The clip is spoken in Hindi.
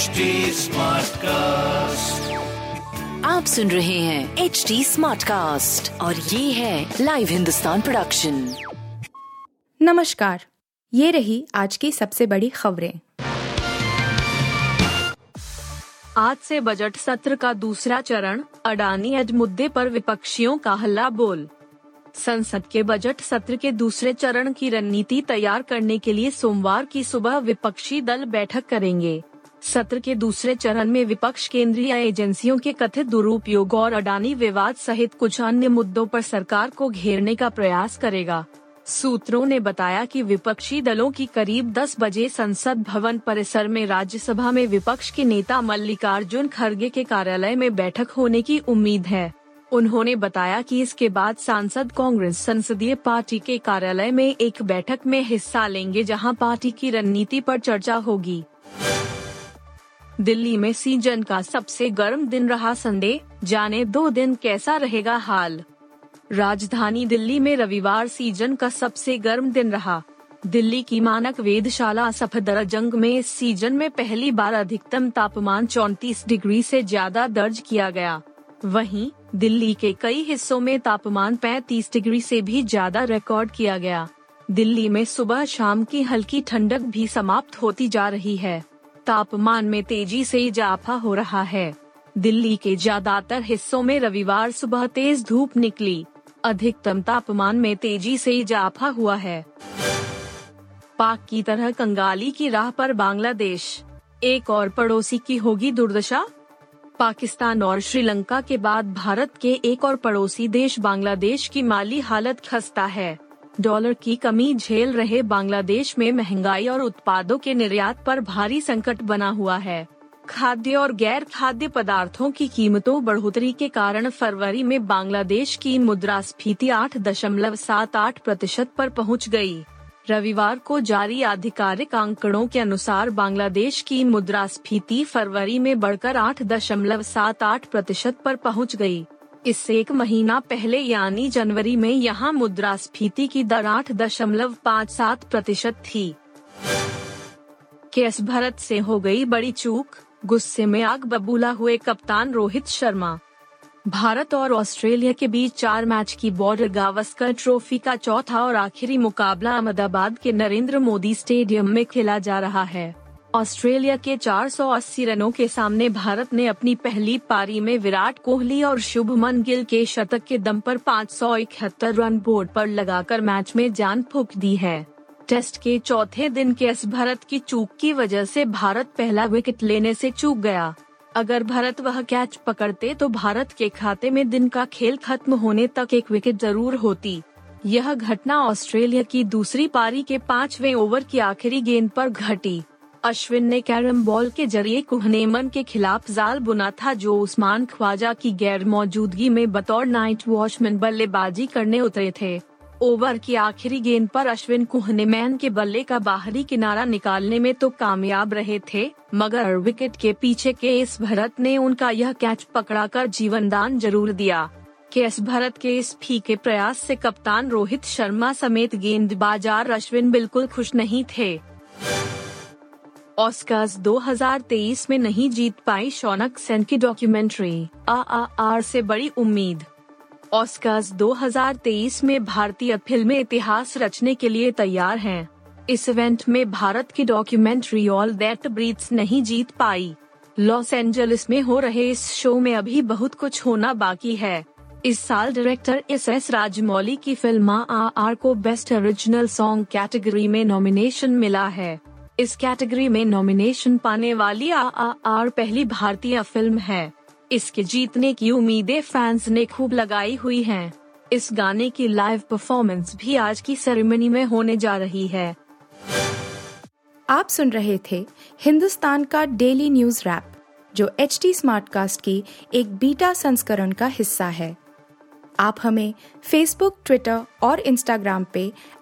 HD कास्ट आप सुन रहे हैं एच डी स्मार्ट कास्ट और ये है लाइव हिंदुस्तान प्रोडक्शन नमस्कार ये रही आज की सबसे बड़ी खबरें। आज से बजट सत्र का दूसरा चरण अडानी एड मुद्दे पर विपक्षियों का हल्ला बोल। संसद के बजट सत्र के दूसरे चरण की रणनीति तैयार करने के लिए सोमवार की सुबह विपक्षी दल बैठक करेंगे। सत्र के दूसरे चरण में विपक्ष केंद्रीय एजेंसियों के कथित दुरुपयोग और अडानी विवाद सहित कुछ अन्य मुद्दों पर सरकार को घेरने का प्रयास करेगा। सूत्रों ने बताया कि विपक्षी दलों की करीब 10 बजे संसद भवन परिसर में राज्यसभा में विपक्ष के नेता मल्लिकार्जुन खड़गे के कार्यालय में बैठक होने की उम्मीद है। उन्होंने बताया कि इसके बाद सांसद कांग्रेस संसदीय पार्टी के कार्यालय में एक बैठक में हिस्सा लेंगे जहाँ पार्टी की रणनीति पर चर्चा होगी। दिल्ली में सीज़न का सबसे गर्म दिन रहा संडे, जाने दो दिन कैसा रहेगा हाल? राजधानी दिल्ली में रविवार सीज़न का सबसे गर्म दिन रहा। दिल्ली की मानक वेधशाला सफदरजंग में इस सीज़न में पहली बार अधिकतम तापमान 34 डिग्री से ज़्यादा दर्ज किया गया। वहीं, दिल्ली के कई हिस्सों में तापमान 35 डिग्री से भी ज़्यादा रिकॉर्ड किया गया। दिल्ली में सुबह शाम की हल्की ठंडक भी समाप्त होती जा रही है। तापमान में तेज़ी से इजाफा हो रहा है। दिल्ली के ज़्यादातर हिस्सों में रविवार सुबह तेज धूप निकली। अधिकतम तापमान में तेज़ी से इजाफा हुआ है। पाक की तरह कंगाली की राह पर बांग्लादेश। एक और पड़ोसी की होगी दुर्दशा। पाकिस्तान और श्रीलंका के बाद भारत के एक और पड़ोसी देश बांग्लादेश की माली हालत खस्ता है। डॉलर की कमी झेल रहे बांग्लादेश में महँगाई और उत्पादों के निर्यात पर भारी संकट बना हुआ है खाद्य और गैर खाद्य पदार्थों की कीमतों बढ़ोतरी के कारण फरवरी में बांग्लादेश की मुद्रास्फीति आठ दशमलव सात आठ प्रतिशत पर पहुँच गई। रविवार को जारी आधिकारिक आंकड़ों के अनुसार बांग्लादेश की मुद्रास्फीति फरवरी में बढ़कर आठ दशमलव सात आठ प्रतिशत पर पहुँच गई। इससे एक महीना पहले यानी जनवरी में यहाँ मुद्रास्फीति की दर आठ दशमलव पाँच सात प्रतिशत थी। केस भरत से हो गई बड़ी चूक, गुस्से में आग बबूला हुए कप्तान रोहित शर्मा। भारत और ऑस्ट्रेलिया के बीच चार मैच की बॉर्डर गावस्कर ट्रॉफी का चौथा और आखिरी मुकाबला अहमदाबाद के नरेंद्र मोदी स्टेडियम में खेला जा रहा है। ऑस्ट्रेलिया के 480 रनों के सामने भारत ने अपनी पहली पारी में विराट कोहली और शुभमन गिल के शतक के दम पर पाँच सौ इकहत्तर रन बोर्ड पर लगाकर मैच में जान फूक दी है। टेस्ट के चौथे दिन के एस भरत की चूक की वजह से भारत पहला विकेट लेने से चूक गया। अगर भारत वह कैच पकड़ते तो भारत के खाते में दिन का खेल खत्म होने तक एक विकेट ज़रूर होती। यह घटना ऑस्ट्रेलिया की दूसरी पारी के पाँचवें ओवर की आखिरी गेंद पर घटी। अश्विन ने कैरम बॉल के ज़रिए कुहनेमन के खिलाफ जाल बुना था जो उस्मान ख्वाजा की गैर मौजूदगी में बतौर नाइट वॉचमैन बल्लेबाजी करने उतरे थे। ओवर की आखिरी गेंद पर अश्विन कुहनेमैन के बल्ले का बाहरी किनारा निकालने में तो कामयाब रहे थे, मगर विकेट के पीछे के एस भरत ने उनका यह कैच पकड़ाकर जीवन दान ज़रूर दिया। केस भरत के इस फीके प्रयास से कप्तान रोहित शर्मा समेत गेंदबाजार अश्विन बिल्कुल खुश नहीं थे। ऑस्कर्स 2023 में नहीं जीत पाई शौनक सेन की डॉक्यूमेंट्री आ आ आर से बड़ी उम्मीद। ऑस्कर्स 2023 में भारतीय फ़िल्में इतिहास रचने के लिए तैयार हैं। इस इवेंट में भारत की डॉक्यूमेंट्री ऑल दैट ब्रीथ्स नहीं जीत पाई। लॉस एंजलिस में हो रहे इस शो में अभी बहुत कुछ होना बाकी है। इस साल डायरेक्टर एस एस राजमौली की फ़िल्म आ आर को बेस्ट ओरिजिनल सॉन्ग कैटेगरी में नॉमिनेशन मिला है। इस कैटेगरी में नॉमिनेशन पाने वाली आ आ, आर पहली भारतीय फ़िल्म है। इसके जीतने की उम्मीदें फैंस ने खूब लगाई हुई हैं। इस गाने की लाइव परफॉर्मेंस भी आज की सेरेमनी में होने जा रही है। आप सुन रहे थे हिंदुस्तान का डेली न्यूज़ रैप, जो एच टी स्मार्ट कास्ट की एक बीटा संस्करण का हिस्सा है। आप हमें फेसबुक ट्विटर और इंस्टाग्राम पे